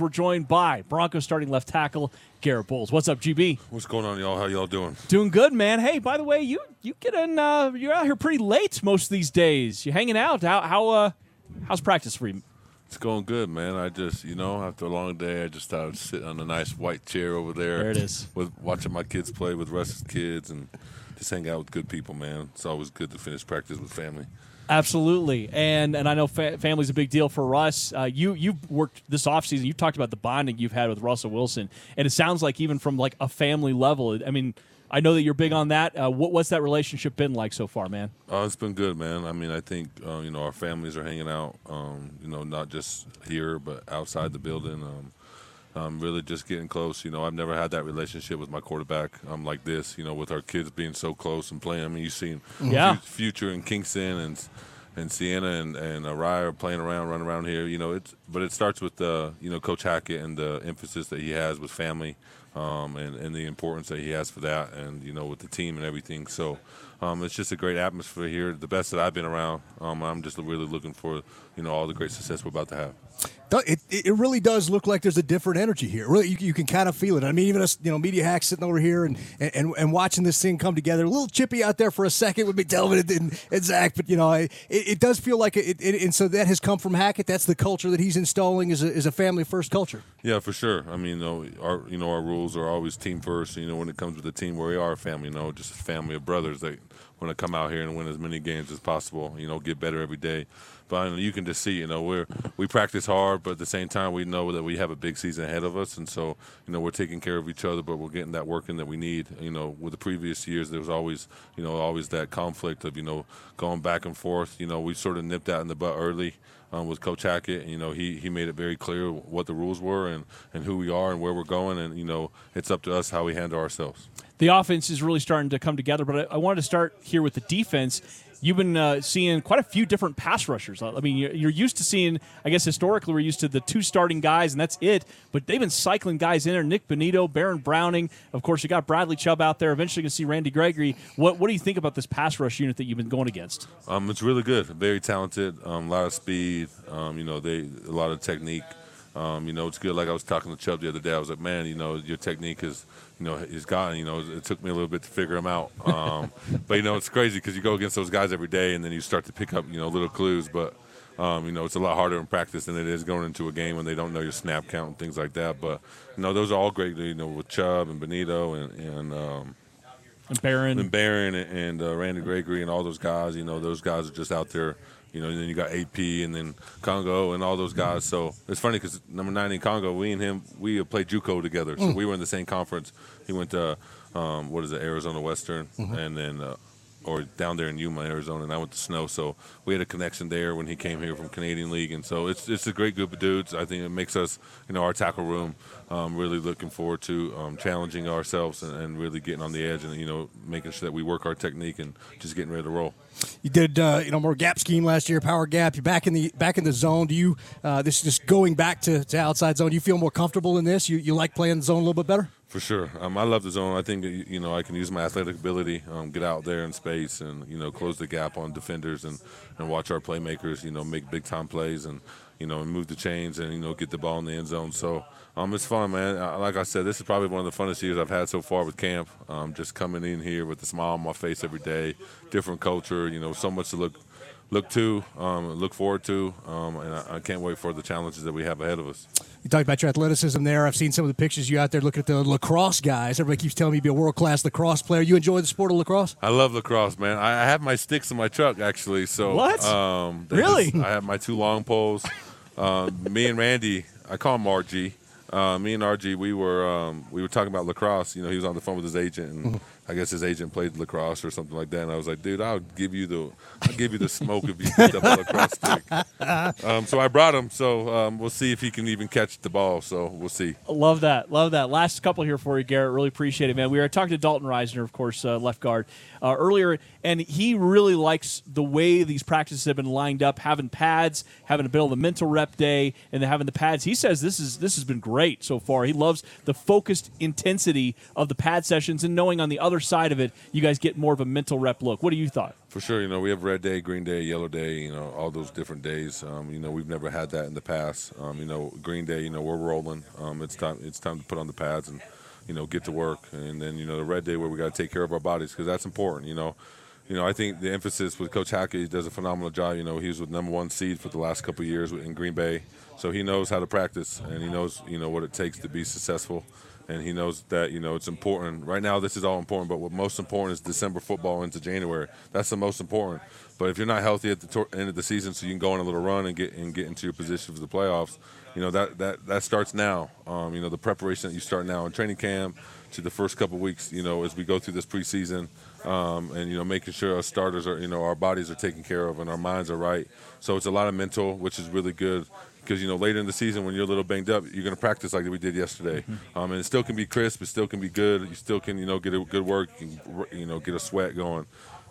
We're joined by Broncos starting left tackle Garett Bolles. What's up, GB? What's going on, y'all? How y'all doing? Doing good, man. Hey, by the way, you you get in. Uh, you're out here pretty late most of these days. You hanging out? How how uh, how's practice for you? It's going good, man. I just, you know, after a long day, I just thought I'd on a nice white chair over there. There it is. With watching my kids play with Russ's kids and just hang out with good people, man. It's always good to finish practice with family. Absolutely, and and I know fa- family's a big deal for Russ. Uh, you you've worked this offseason. You've talked about the bonding you've had with Russell Wilson, and it sounds like even from like a family level. I mean, I know that you're big on that. Uh, what, what's that relationship been like so far, man? Uh, it's been good, man. I mean, I think uh, you know our families are hanging out. Um, you know, not just here but outside the building. Um, um, really just getting close. You know, I've never had that relationship with my quarterback um, like this. You know, with our kids being so close and playing. I mean, you've seen Yeah. Future and Kingston and and Sienna and and Araya playing around, running around here. You know, it's but it starts with uh, you know Coach Hackett and the emphasis that he has with family. Um, and, and the importance that he has for that, and you know, with the team and everything. So, um, it's just a great atmosphere here, the best that I've been around. Um, I'm just really looking for, you know, all the great success we're about to have. It, it really does look like there's a different energy here. Really, you, you can kind of feel it. I mean, even us, you know, media hacks sitting over here and, and, and watching this thing come together. A little chippy out there for a second with McTelvin and, and, Zach, but you know, it, it does feel like it, it. And so that has come from Hackett. That's the culture that he's installing is a, is a family first culture. Yeah, for sure. I mean, you know, our you know our rules are always team first. You know, when it comes with the team, where we are a family. You know, just a family of brothers that want to come out here and win as many games as possible. You know, get better every day. But I mean, you can just see, you know, we're we practice hard, but at the same time, we know that we have a big season ahead of us, and so you know we're taking care of each other, but we're getting that work in that we need. You know, with the previous years, there was always you know always that conflict of you know going back and forth. You know, we sort of nipped that in the butt early um, with Coach Hackett. You know, he, he made it very clear what the rules were and, and who we are and where we're going. And, you know, it's up to us how we handle ourselves. The offense is really starting to come together, but I, I wanted to start here with the defense. You've been uh, seeing quite a few different pass rushers. I mean, you're, you're used to seeing, I guess, historically, we're used to the two starting guys, and that's it. But they've been cycling guys in there Nik Bonitto, Baron Browning. Of course, you got Bradley Chubb out there. Eventually, going to see Randy Gregory. What, what do you think about this pass rush unit that you've been going against? Um, it's really good, very talented, um, a lot of speed. Um, you know, they a lot of technique. Um, you know, it's good. Like I was talking to Chubb the other day, I was like, man, you know, your technique is, you know, is gotten. You know, it took me a little bit to figure them out. Um, but you know, it's crazy because you go against those guys every day, and then you start to pick up, you know, little clues. But um, you know, it's a lot harder in practice than it is going into a game when they don't know your snap count and things like that. But you know, those are all great. You know, with Chubb and Bonitto and and um, And Baron. and Baron and, and uh, Randy Gregory and all those guys. You know, those guys are just out there. You know, and then you got AP and then Kongbo and all those guys. So it's funny because number nine in Kongbo, we and him, we played JUCO together. So we were in the same conference. He went to um, what is it, Arizona Western, and then uh, or down there in Yuma, Arizona, and I went to Snow. So we had a connection there when he came here from Canadian League, and so it's it's a great group of dudes. I think it makes us, you know, our tackle room um, really looking forward to um, challenging ourselves and, and really getting on the edge, and you know, making sure that we work our technique and just getting ready to roll. You did, uh, you know, more gap scheme last year, power gap. You're back in the back in the zone. Do you? Uh, this is just going back to, to outside zone. Do you feel more comfortable in this? You you like playing zone a little bit better? For sure, um, I love the zone. I think you know I can use my athletic ability, um, get out there in space, and you know close the gap on defenders and, and watch our playmakers, you know, make big time plays and you know move the chains and you know get the ball in the end zone. So um, it's fun, man. Like I said, this is probably one of the funnest years I've had so far with camp. Um, just coming in here with a smile on my face every day, different culture, you know, so much to look look to, um, look forward to, um, and I, I can't wait for the challenges that we have ahead of us. You talked about your athleticism there. I've seen some of the pictures you out there looking at the lacrosse guys. Everybody keeps telling me you'd be a world class lacrosse player. You enjoy the sport of lacrosse? I love lacrosse, man. I, I have my sticks in my truck actually. So What? Um, Really? just- I have my two long poles. Um, me and Randy, I call him RG. Uh, me and RG, we were um, we were talking about lacrosse. You know, he was on the phone with his agent, and I guess his agent played lacrosse or something like that. And I was like, dude, I'll give you the I'll give you the smoke if you pick up a lacrosse stick. Um, so I brought him. So um, we'll see if he can even catch the ball. So we'll see. Love that. Love that. Last couple here for you, Garett. Really appreciate it, man. We were talking to Dalton Risner, of course, uh, left guard, uh, earlier, and he really likes the way these practices have been lined up, having pads, having a bit of the mental rep day, and then having the pads. He says this is this has been great so far. He loves the focused intensity of the pad sessions and knowing on the other side of it, you guys get more of a mental rep look. What do you thought? For sure, you know we have red day, green day, yellow day. You know all those different days. Um, you know we've never had that in the past. Um, you know green day, you know we're rolling. Um, it's time. It's time to put on the pads and you know get to work. And then you know the red day where we got to take care of our bodies because that's important. You know, you know I think the emphasis with Coach Hackett he does a phenomenal job. You know he was with number one seed for the last couple years in Green Bay, so he knows how to practice and he knows you know what it takes to be successful and he knows that you know it's important. Right now, this is all important, but what most important is December football into January. That's the most important. But if you're not healthy at the tor- end of the season, so you can go on a little run and get and get into your position for the playoffs, you know that that that starts now. Um, you know the preparation that you start now in training camp to the first couple weeks. You know as we go through this preseason. Um, and you know making sure our starters are you know our bodies are taken care of and our minds are right so it's a lot of mental which is really good because you know later in the season when you're a little banged up, you're going to practice like we did yesterday, mm-hmm. um, and it still can be crisp, it still can be good. You still can you know get a good work, you, you know get a sweat going.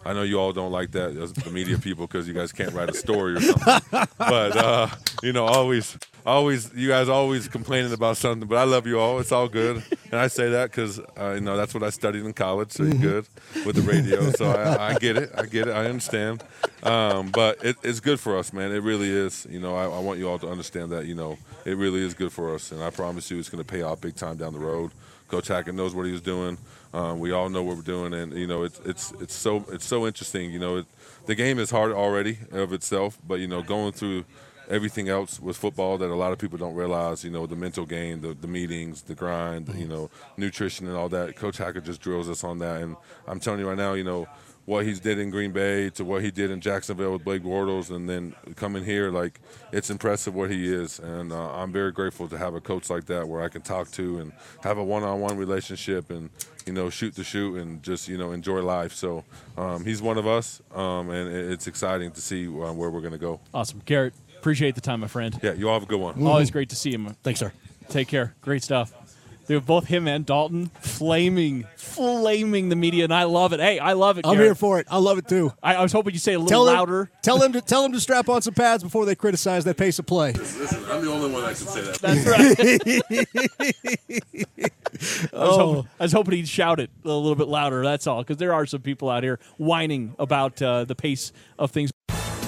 I know you all don't like that, the media people, because you guys can't write a story or something. but uh, you know, always, always, you guys always complaining about something. But I love you all. It's all good, and I say that because uh, you know that's what I studied in college. So you're mm-hmm. good with the radio. So I, I get it. I get it. I understand. Um, but it, it's good for us, man. It really is. You know, I, I want you all to understand that. You know, it really is good for us, and I promise you, it's going to pay off big time down the road. Coach Hackett knows what he was doing. Um, we all know what we're doing, and you know it's it's it's so it's so interesting. You know, it, the game is hard already of itself, but you know going through everything else with football that a lot of people don't realize. You know, the mental game, the, the meetings, the grind, you know, nutrition and all that. Coach Hackett just drills us on that, and I'm telling you right now, you know what he's did in Green Bay to what he did in Jacksonville with Blake Bortles, and then coming here, like it's impressive what he is, and uh, I'm very grateful to have a coach like that where I can talk to and have a one-on-one relationship, and you know shoot the shoot and just you know enjoy life. So um, he's one of us, um, and it's exciting to see uh, where we're going to go. Awesome, Garett. Appreciate the time, my friend. Yeah, you all have a good one. Mm-hmm. Always great to see you. Thanks, sir. Take care. Great stuff. They were both him and Dalton flaming, flaming the media, and I love it. Hey, I love it. I'm Garrett. here for it. I love it too. I, I was hoping you'd say a little tell louder. Them, tell them to tell them to strap on some pads before they criticize that pace of play. Listen, I'm the only one that can say that. That's right. I, was oh. hoping, I was hoping he'd shout it a little bit louder. That's all, because there are some people out here whining about uh, the pace of things.